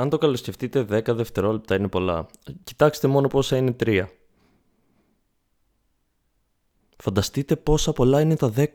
Αν το καλοσκεφτείτε 10 δευτερόλεπτα είναι πολλά. Κοιτάξτε μόνο πόσα είναι 3. Φανταστείτε πόσα πολλά είναι τα 10.